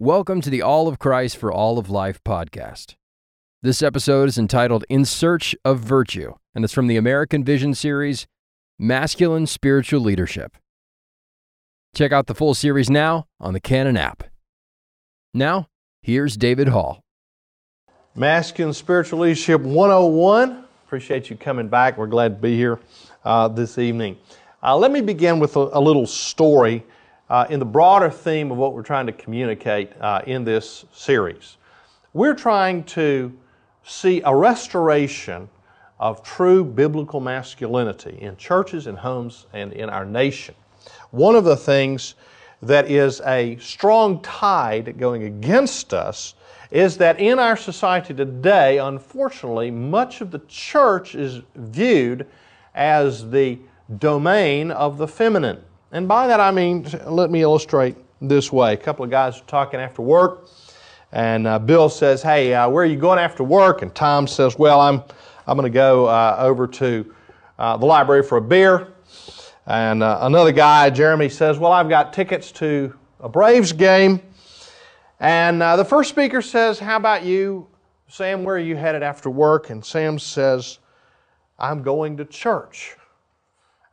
Welcome to the All of Christ for All of Life podcast. This episode is entitled In Search of Virtue, and it's from the American Vision series, Masculine Spiritual Leadership. Check out the full series now on the Canon app. Now, here's David Hall. Masculine Spiritual Leadership 101. Appreciate you coming back. We're glad to be here uh, this evening. Uh, let me begin with a, a little story uh, in the broader theme of what we're trying to communicate uh, in this series. We're trying to see a restoration of true biblical masculinity in churches and homes and in our nation. One of the things that is a strong tide going against us is that in our society today, unfortunately, much of the church is viewed as the domain of the feminine. And by that I mean, let me illustrate this way. A couple of guys are talking after work, and uh, Bill says, Hey, uh, where are you going after work? And Tom says, Well, I'm, I'm going to go uh, over to uh, the library for a beer. And uh, another guy, Jeremy, says, Well, I've got tickets to a Braves game. And uh, the first speaker says, How about you, Sam? Where are you headed after work? And Sam says, I'm going to church.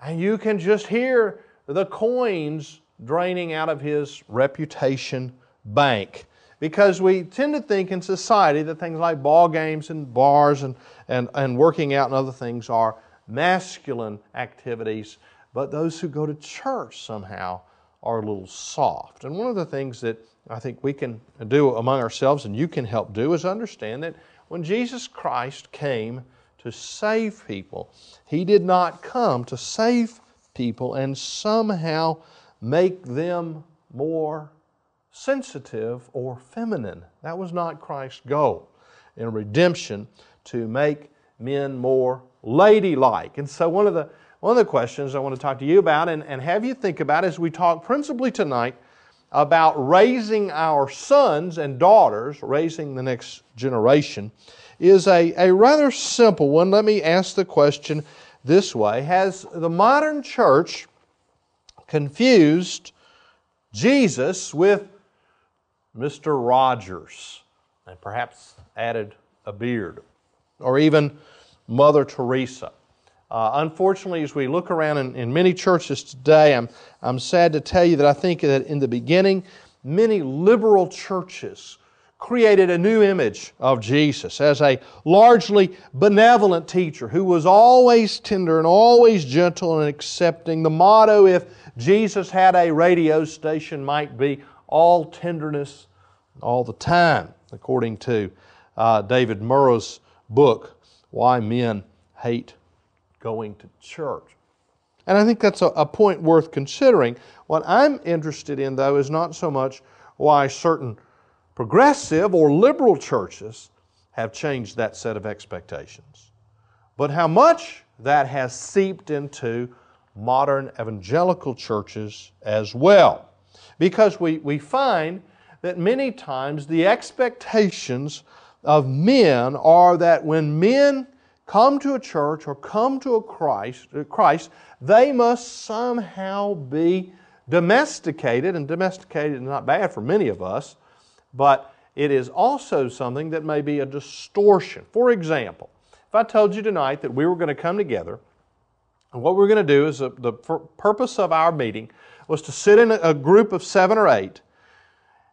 And you can just hear the coins draining out of his reputation bank. Because we tend to think in society that things like ball games and bars and, and, and working out and other things are masculine activities, but those who go to church somehow are a little soft. And one of the things that I think we can do among ourselves and you can help do is understand that when Jesus Christ came to save people, He did not come to save people and somehow make them more sensitive or feminine. That was not Christ's goal in redemption to make men more ladylike. And so one of the one of the questions I want to talk to you about and, and have you think about as we talk principally tonight about raising our sons and daughters, raising the next generation, is a, a rather simple one. Let me ask the question this way Has the modern church confused Jesus with Mr. Rogers and perhaps added a beard? Or even Mother Teresa? Uh, unfortunately, as we look around in, in many churches today, I'm, I'm sad to tell you that I think that in the beginning, many liberal churches created a new image of Jesus as a largely benevolent teacher who was always tender and always gentle and accepting. The motto, if Jesus had a radio station, might be all tenderness all the time, according to uh, David Murrow's book, Why Men Hate Going to Church. And I think that's a, a point worth considering. What I'm interested in, though, is not so much why certain progressive or liberal churches have changed that set of expectations. But how much that has seeped into modern evangelical churches as well. Because we, we find that many times the expectations of men are that when men come to a church or come to a Christ, uh, Christ they must somehow be domesticated, and domesticated is not bad for many of us, but it is also something that may be a distortion. For example, if I told you tonight that we were going to come together, and what we're going to do is the purpose of our meeting was to sit in a group of seven or eight,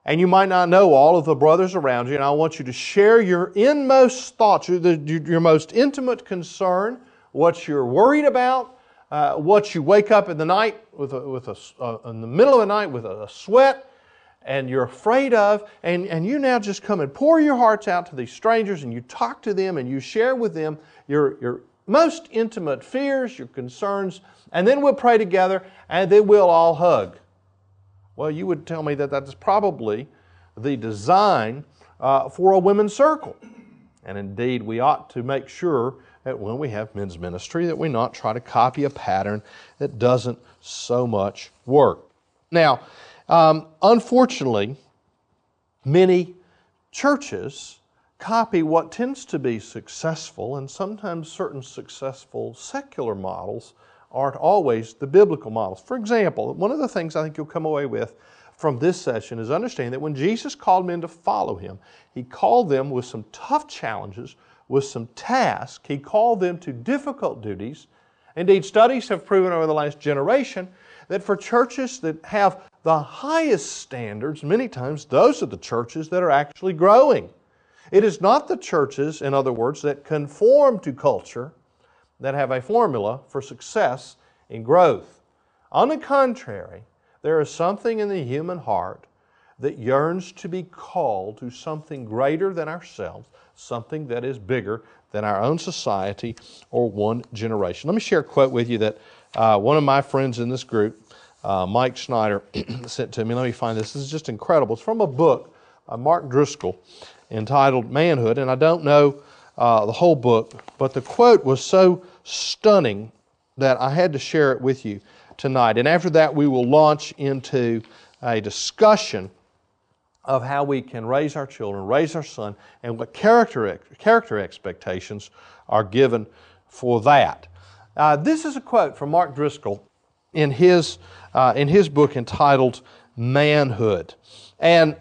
and you might not know all of the brothers around you, and I want you to share your inmost thoughts, your, your most intimate concern, what you're worried about, uh, what you wake up in the night with a, with a, uh, in the middle of the night with a, a sweat, and you're afraid of, and, and you now just come and pour your hearts out to these strangers and you talk to them and you share with them your, your most intimate fears, your concerns, and then we'll pray together and then we'll all hug. Well, you would tell me that that's probably the design uh, for a women's circle. And indeed, we ought to make sure that when we have men's ministry that we not try to copy a pattern that doesn't so much work. Now, um, unfortunately, many churches copy what tends to be successful, and sometimes certain successful secular models aren't always the biblical models. For example, one of the things I think you'll come away with from this session is understanding that when Jesus called men to follow him, he called them with some tough challenges, with some tasks. He called them to difficult duties. Indeed, studies have proven over the last generation that for churches that have the highest standards, many times those are the churches that are actually growing. It is not the churches, in other words, that conform to culture that have a formula for success in growth. On the contrary, there is something in the human heart that yearns to be called to something greater than ourselves, something that is bigger than our own society or one generation. Let me share a quote with you that uh, one of my friends in this group, uh, Mike Schneider, sent to me. Let me find this. This is just incredible. It's from a book by Mark Driscoll entitled Manhood, and I don't know uh, the whole book, but the quote was so stunning that I had to share it with you tonight. And after that, we will launch into a discussion of how we can raise our children, raise our son, and what character, character expectations are given for that. Uh, this is a quote from Mark Driscoll in his, uh, in his book entitled Manhood. And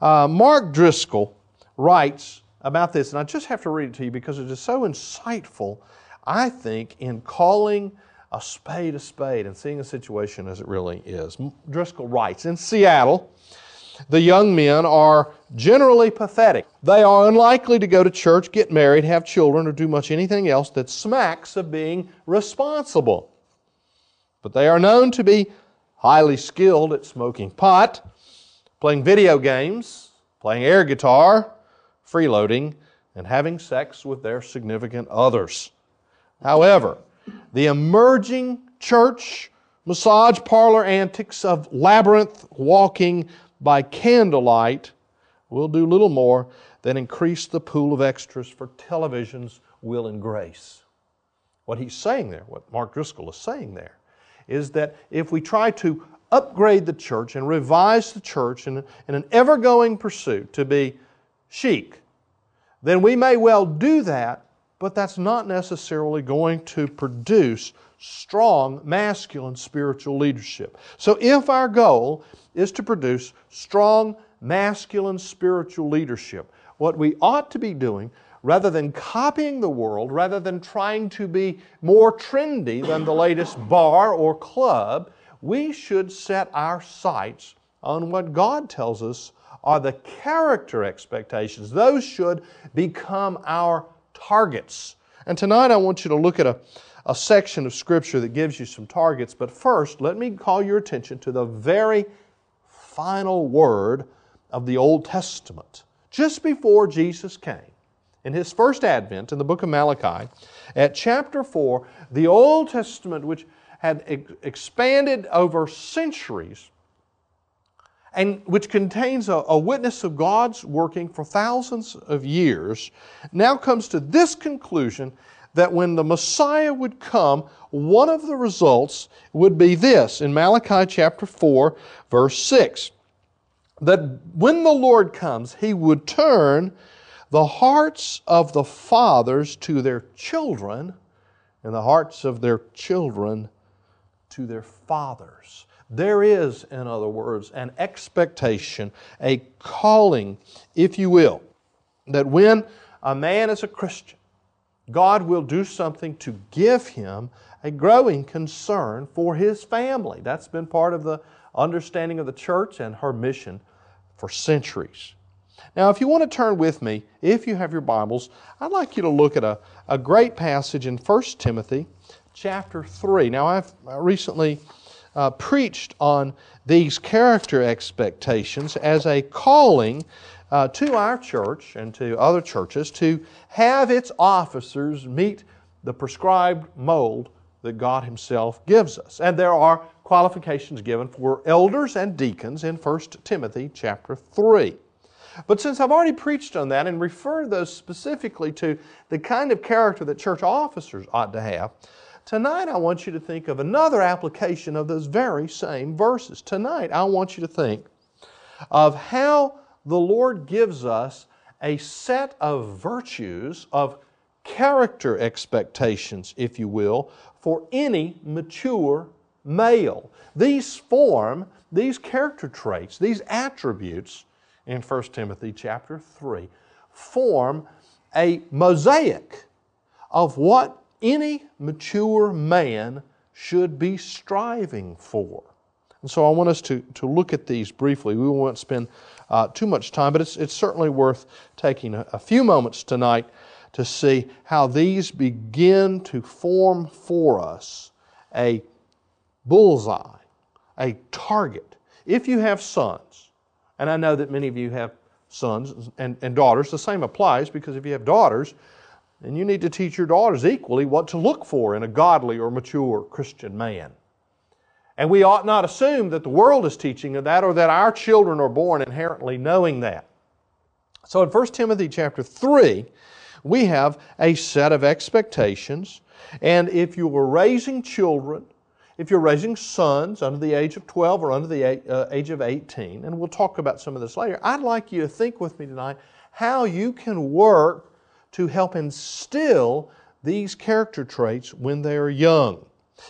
uh, Mark Driscoll writes about this, and I just have to read it to you because it is so insightful, I think, in calling a spade a spade and seeing a situation as it really is. Driscoll writes In Seattle, the young men are generally pathetic. They are unlikely to go to church, get married, have children, or do much anything else that smacks of being responsible. But they are known to be highly skilled at smoking pot, playing video games, playing air guitar, freeloading, and having sex with their significant others. However, the emerging church massage parlor antics of labyrinth walking by candlelight will do little more than increase the pool of extras for television's will and grace. What he's saying there, what Mark Driscoll is saying there, is that if we try to upgrade the church and revise the church in, in an ever going pursuit to be chic, then we may well do that but that's not necessarily going to produce strong masculine spiritual leadership. So, if our goal is to produce strong masculine spiritual leadership, what we ought to be doing, rather than copying the world, rather than trying to be more trendy than the latest bar or club, we should set our sights on what God tells us are the character expectations. Those should become our targets. And tonight I want you to look at a, a section of Scripture that gives you some targets. But first, let me call your attention to the very final word of the Old Testament. Just before Jesus came, in his first advent in the book of Malachi, at chapter 4, the Old Testament, which had expanded over centuries, and which contains a, a, witness of God's working for thousands of years, now comes to this conclusion that when the Messiah would come, one of the results would be this in Malachi chapter 4, verse 6 that when the Lord comes, he would turn the hearts of the fathers to their children and the hearts of their children to their fathers. There is, in other words, an expectation, a calling, if you will, that when a man is a Christian, God will do something to give him a growing concern for his family. That's been part of the understanding of the church and her mission for centuries. Now, if you want to turn with me, if you have your Bibles, I'd like you to look at a, a great passage in 1 Timothy chapter 3. Now, I've recently uh, preached on these character expectations as a calling uh, to our church and to other churches to have its officers meet the prescribed mold that God Himself gives us. And there are qualifications given for elders and deacons in 1 Timothy chapter 3. But since I've already preached on that and referred those specifically to the kind of character that church officers ought to have, Tonight, I want you to think of another application of those very same verses. Tonight, I want you to think of how the Lord gives us a set of virtues, of character expectations, if you will, for any mature male. These form, these character traits, these attributes in 1 Timothy chapter 3 form a mosaic of what any mature man should be striving for. And so I want us to, to look at these briefly. We won't spend uh, too much time, but it's, it's certainly worth taking a, a few moments tonight to see how these begin to form for us a bullseye, a target. If you have sons, and I know that many of you have sons and, and daughters, the same applies because if you have daughters, then you need to teach your daughters equally what to look for in a godly or mature Christian man. And we ought not assume that the world is teaching of that or that our children are born inherently knowing that. So in 1 Timothy chapter 3, we have a set of expectations. And if you were raising children, if you're raising sons under the age of 12 or under the uh, age of 18, and we'll talk about some of this later, I'd like you to think with me tonight how you can work to help instill these character traits when they are young.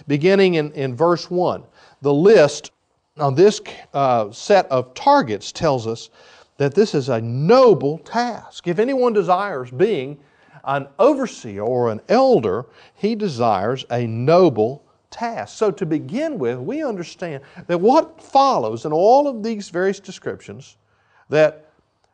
Beginning in, in verse 1, the list on this uh, set of targets tells us that this is a noble task. If anyone desires being an overseer or an elder, he desires a noble task. So, to begin with, we understand that what follows in all of these various descriptions that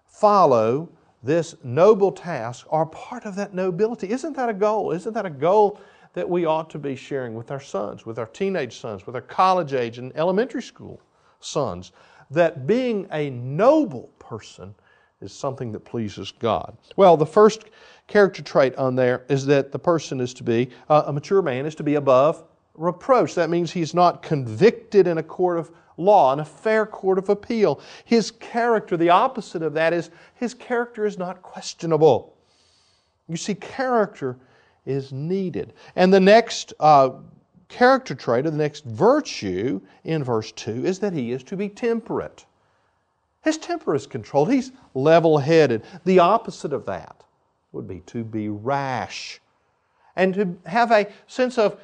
follow this noble task are part of that nobility. Isn't that a goal? Isn't that a goal that we ought to be sharing with our sons, with our teenage sons, with our college age and elementary school sons? That being a noble person is something that pleases God. Well, the first character trait on there is that the person is to be, uh, a mature man is to be above reproach. That means he's not convicted in a court of law, in a fair court of appeal. His character, the opposite of that is his character is not questionable. You see, character is needed. And the next uh, character trait, or the next virtue in verse 2, is that he is to be temperate. His temper is controlled. He's level headed. The opposite of that would be to be rash and to have a sense of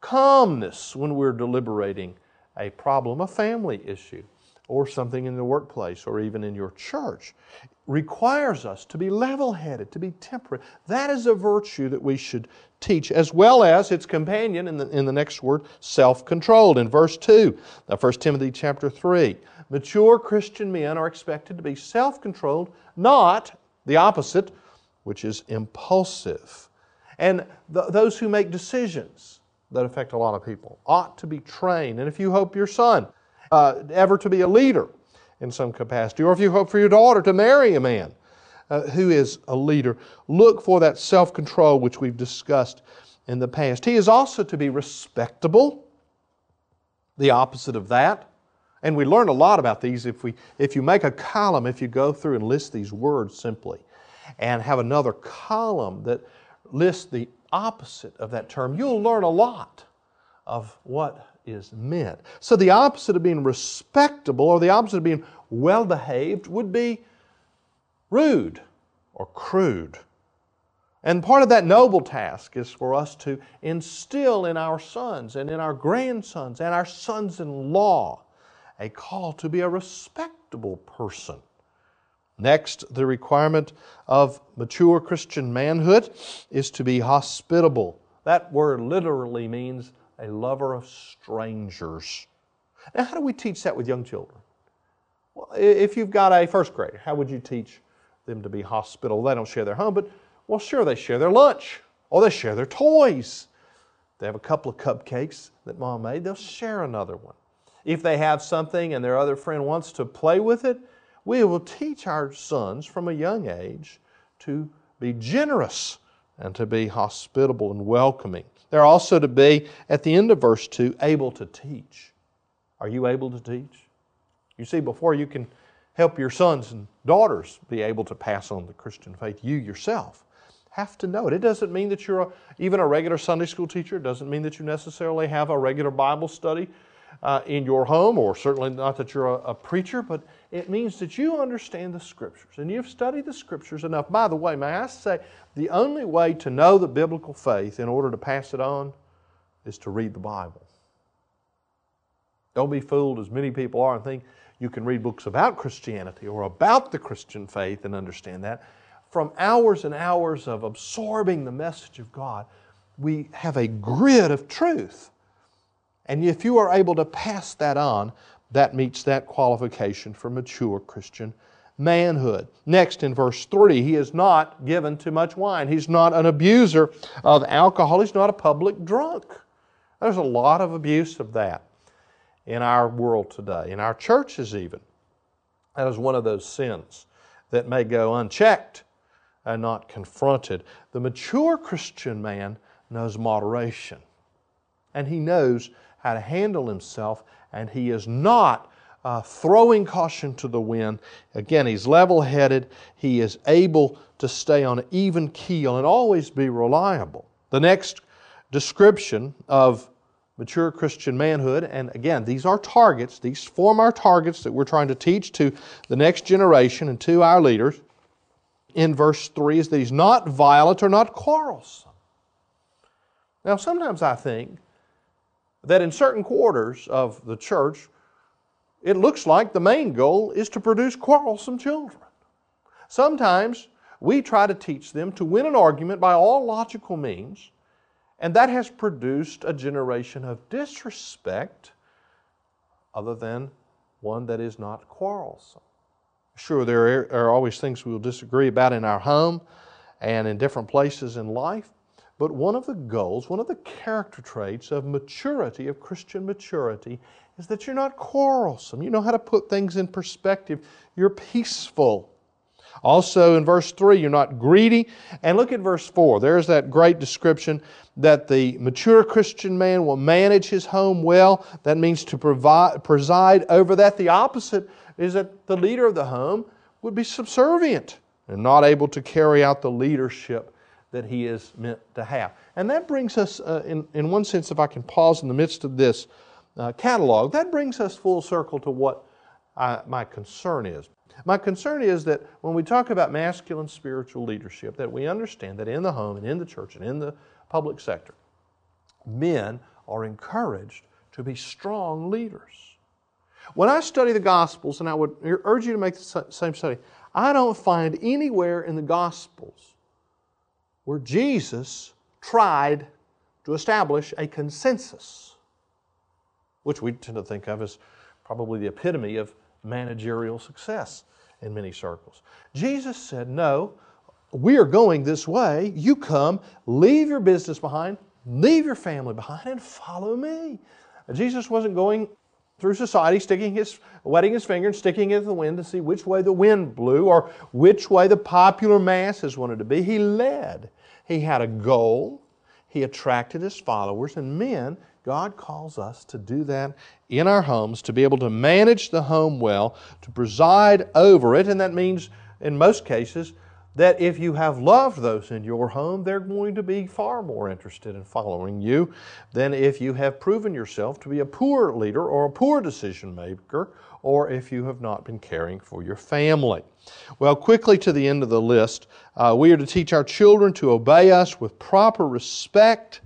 calmness when we're deliberating a problem, a family issue, or something in the workplace or even in your church. Requires us to be level headed, to be temperate. That is a virtue that we should teach, as well as its companion in the, in the next word, self controlled. In verse 2, 1 Timothy chapter 3, mature Christian men are expected to be self controlled, not the opposite, which is impulsive. And th- those who make decisions, that affect a lot of people ought to be trained. And if you hope your son uh, ever to be a leader in some capacity, or if you hope for your daughter to marry a man uh, who is a leader, look for that self control which we've discussed in the past. He is also to be respectable, the opposite of that. And we learn a lot about these if, we, if you make a column, if you go through and list these words simply, and have another column that lists the opposite of that term, you'll learn a lot of what is meant. So, the opposite of being respectable or the opposite of being well behaved would be rude or crude. And part of that noble task is for us to instill in our sons and in our grandsons and our sons in law a call to be a respectable person. Next, the requirement of mature Christian manhood is to be hospitable. That word literally means a lover of strangers. Now, how do we teach that with young children? Well, if you've got a first grader, how would you teach them to be hospitable? They don't share their home, but well, sure, they share their lunch or they share their toys. They have a couple of cupcakes that mom made, they'll share another one. If they have something and their other friend wants to play with it, we will teach our sons from a young age to be generous and to be hospitable and welcoming. They're also to be, at the end of verse 2, able to teach. Are you able to teach? You see, before you can help your sons and daughters be able to pass on the Christian faith, you yourself have to know it. It doesn't mean that you're a, even a regular Sunday school teacher. It doesn't mean that you necessarily have a regular Bible study uh, in your home, or certainly not that you're a, a preacher, but it means that you understand the Scriptures and you've studied the Scriptures enough. By the way, may I say, the only way to know the biblical faith in order to pass it on is to read the Bible. Don't be fooled, as many people are, and think you can read books about Christianity or about the Christian faith and understand that. From hours and hours of absorbing the message of God, we have a grid of truth. And if you are able to pass that on, that meets that qualification for mature Christian manhood. Next, in verse 3, he is not given to much wine. He's not an abuser of alcohol. He's not a public drunk. There's a lot of abuse of that in our world today, in our churches even. That is one of those sins that may go unchecked and not confronted. The mature Christian man knows moderation, and he knows how to handle himself, and he is not uh, throwing caution to the wind. Again, he's level headed, he is able to stay on an even keel and always be reliable. The next description of mature Christian manhood, and again, these are targets, these form our targets that we're trying to teach to the next generation and to our leaders. In verse 3 is that he's not violent or not quarrelsome. Now, sometimes I think that in certain quarters of the church, it looks like the main goal is to produce quarrelsome children. Sometimes we try to teach them to win an argument by all logical means, and that has produced a generation of disrespect other than one that is not quarrelsome. Sure, there are always things we will disagree about in our home and in different places in life, but one of the goals, one of the character traits of maturity, of Christian maturity, is that you're not quarrelsome. You know how to put things in perspective. You're peaceful. Also, in verse 3, you're not greedy. And look at verse 4. There's that great description that the mature Christian man will manage his home well. That means to provide, preside over that. The opposite is that the leader of the home would be subservient and not able to carry out the leadership that he is meant to have. And that brings us, uh, in, in one sense, if I can pause in the midst of this uh, catalog, that brings us full circle to what I, my concern is. My concern is that when we talk about masculine spiritual leadership, that we understand that in the home and in the church and in the public sector, men are encouraged to be strong leaders. When I study the Gospels, and I would urge you to make the same study, I don't find anywhere in the Gospels where Jesus tried to establish a consensus, which we tend to think of as probably the epitome of managerial success in many circles. Jesus said, No, we are going this way. You come, leave your business behind, leave your family behind, and follow me. Jesus wasn't going through society, sticking his, wetting his finger and sticking it in the wind to see which way the wind blew or which way the popular masses wanted to be. He led. He had a goal. He attracted his followers, and men, God calls us to do that in our homes, to be able to manage the home well, to preside over it, and that means, in most cases, that if you have loved those in your home, they're going to be far more interested in following you than if you have proven yourself to be a poor leader or a poor decision maker, or if you have not been caring for your family. Well, quickly to the end of the list, uh, we are to teach our children to obey us with proper respect.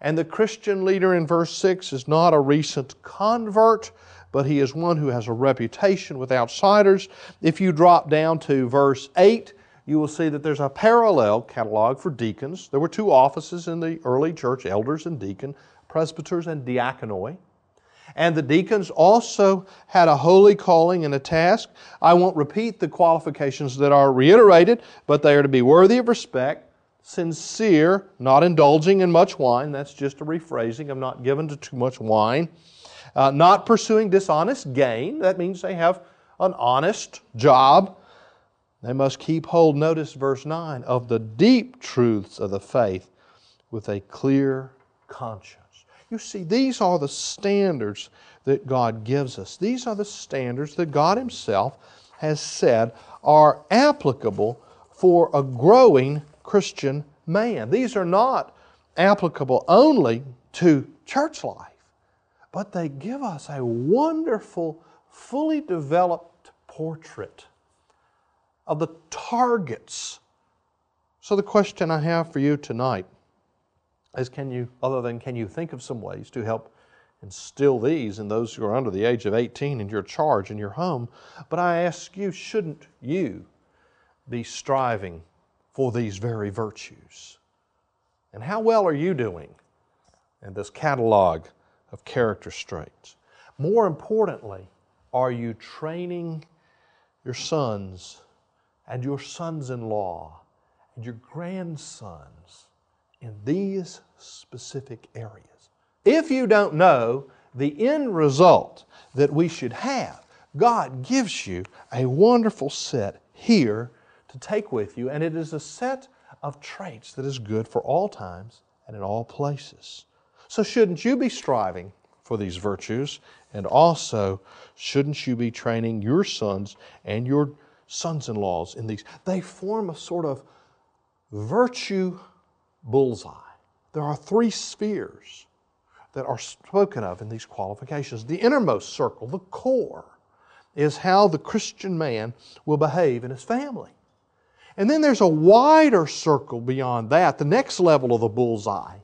And the Christian leader in verse 6 is not a recent convert, but he is one who has a reputation with outsiders. If you drop down to verse 8, you will see that there's a parallel catalog for deacons. There were two offices in the early church elders and deacon, presbyters and diaconoi. And the deacons also had a holy calling and a task. I won't repeat the qualifications that are reiterated, but they are to be worthy of respect, sincere, not indulging in much wine. That's just a rephrasing of not given to too much wine. Uh, not pursuing dishonest gain. That means they have an honest job. They must keep hold, notice verse 9, of the deep truths of the faith with a clear conscience. You see, these are the standards that God gives us. These are the standards that God Himself has said are applicable for a growing Christian man. These are not applicable only to church life, but they give us a wonderful, fully developed portrait of the targets. So, the question I have for you tonight is can you, other than can you think of some ways to help instill these in those who are under the age of 18 in your charge in your home. But I ask you, shouldn't you be striving for these very virtues? And how well are you doing in this catalog of character traits? More importantly, are you training your sons and your sons in law and your grandsons in these specific areas? If you don't know the end result that we should have, God gives you a wonderful set here to take with you, and it is a set of traits that is good for all times and in all places. So, shouldn't you be striving for these virtues? And also, shouldn't you be training your sons and your sons in laws in these? They form a sort of virtue bullseye. There are three spheres that are spoken of in these qualifications. The innermost circle, the core, is how the Christian man will behave in his family. And then there's a wider circle beyond that. The next level of the bullseye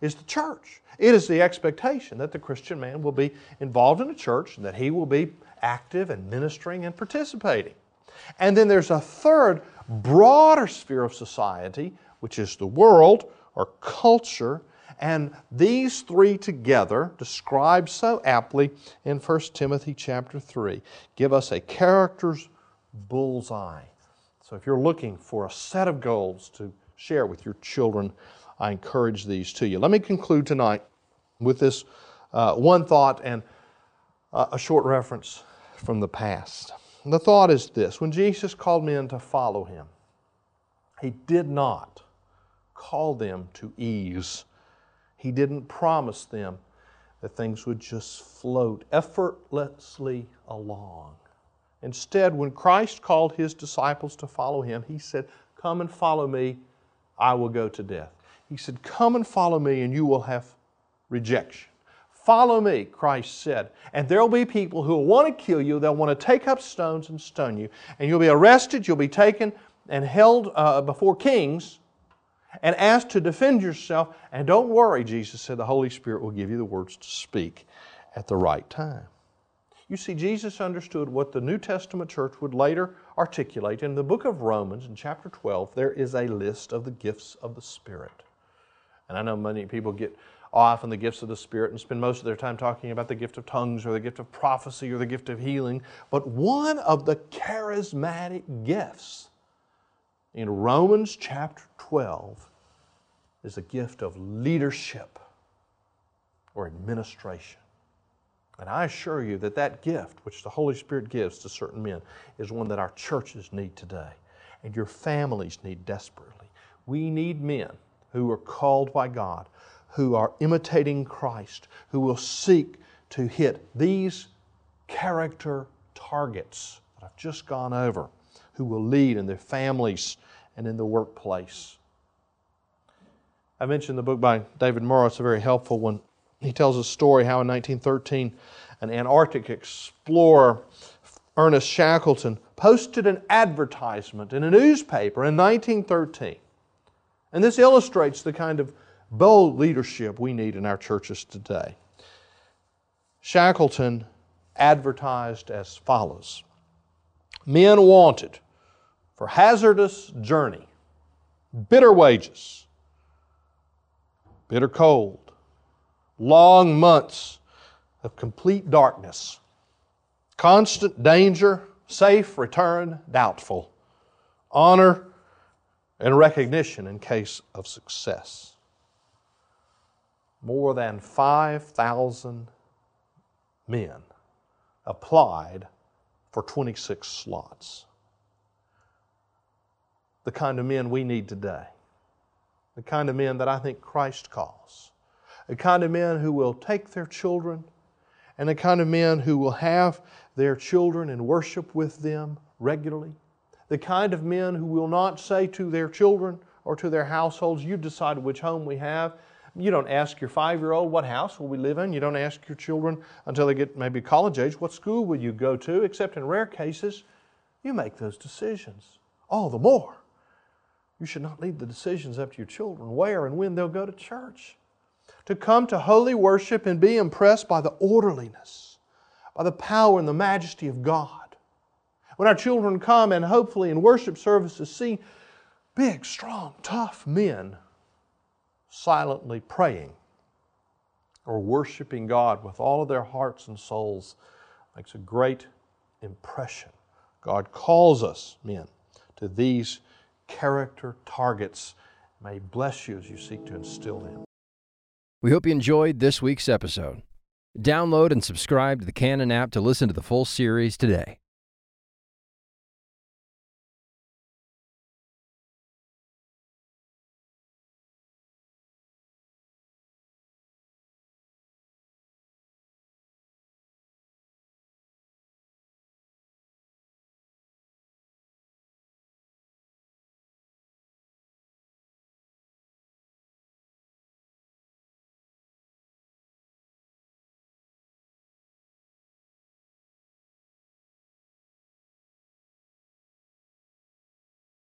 is the church. It is the expectation that the Christian man will be involved in a church and that he will be active and ministering and participating. And then there's a third, broader sphere of society, which is the world or culture and these three together, described so aptly in 1 Timothy chapter 3, give us a character's bullseye. So if you're looking for a set of goals to share with your children, I encourage these to you. Let me conclude tonight with this uh, one thought and uh, a short reference from the past. The thought is this when Jesus called men to follow him, he did not call them to ease he didn't promise them that things would just float effortlessly along. Instead, when Christ called his disciples to follow him, he said, Come and follow me, I will go to death. He said, Come and follow me, and you will have rejection. Follow me, Christ said, and there will be people who will want to kill you. They'll want to take up stones and stone you, and you'll be arrested, you'll be taken and held uh, before kings, and asked to defend yourself. And don't worry, Jesus said, the Holy Spirit will give you the words to speak at the right time. You see, Jesus understood what the New Testament church would later articulate. In the book of Romans, in chapter 12, there is a list of the gifts of the Spirit. And I know many people get off on the gifts of the Spirit and spend most of their time talking about the gift of tongues or the gift of prophecy or the gift of healing. But one of the charismatic gifts in Romans chapter 12 is a gift of leadership or administration. And I assure you that that gift, which the Holy Spirit gives to certain men, is one that our churches need today and your families need desperately. We need men who are called by God, who are imitating Christ, who will seek to hit these character targets that I've just gone over, who will lead in their families and in the workplace. I mentioned the book by David Murrow, it's a very helpful one. He tells a story how in 1913 an Antarctic explorer, Ernest Shackleton, posted an advertisement in a newspaper in 1913. And this illustrates the kind of bold leadership we need in our churches today. Shackleton advertised as follows Men wanted for hazardous journey, bitter wages, bitter cold, long months of complete darkness, constant danger, safe return doubtful, honor and recognition in case of success. More than 5,000 men applied for 26 slots the kind of men we need today. The kind of men that I think Christ calls. The kind of men who will take their children and the kind of men who will have their children and worship with them regularly. The kind of men who will not say to their children or to their households, You've decided which home we have. You don't ask your five year old, What house will we live in? You don't ask your children until they get maybe college age, What school will you go to? Except in rare cases, you make those decisions. All the more you should not leave the decisions up to your children, where and when they'll go to church. to come to holy worship and be impressed by the orderliness, by the power and the majesty of God. When our children come and hopefully in worship services see big, strong, tough men silently praying or worshiping God with all of their hearts and souls makes a great impression. God calls us, men, to these character targets. May bless you as you seek to instill them. We hope you enjoyed this week's episode. Download and subscribe to the Canon app to listen to the full series today.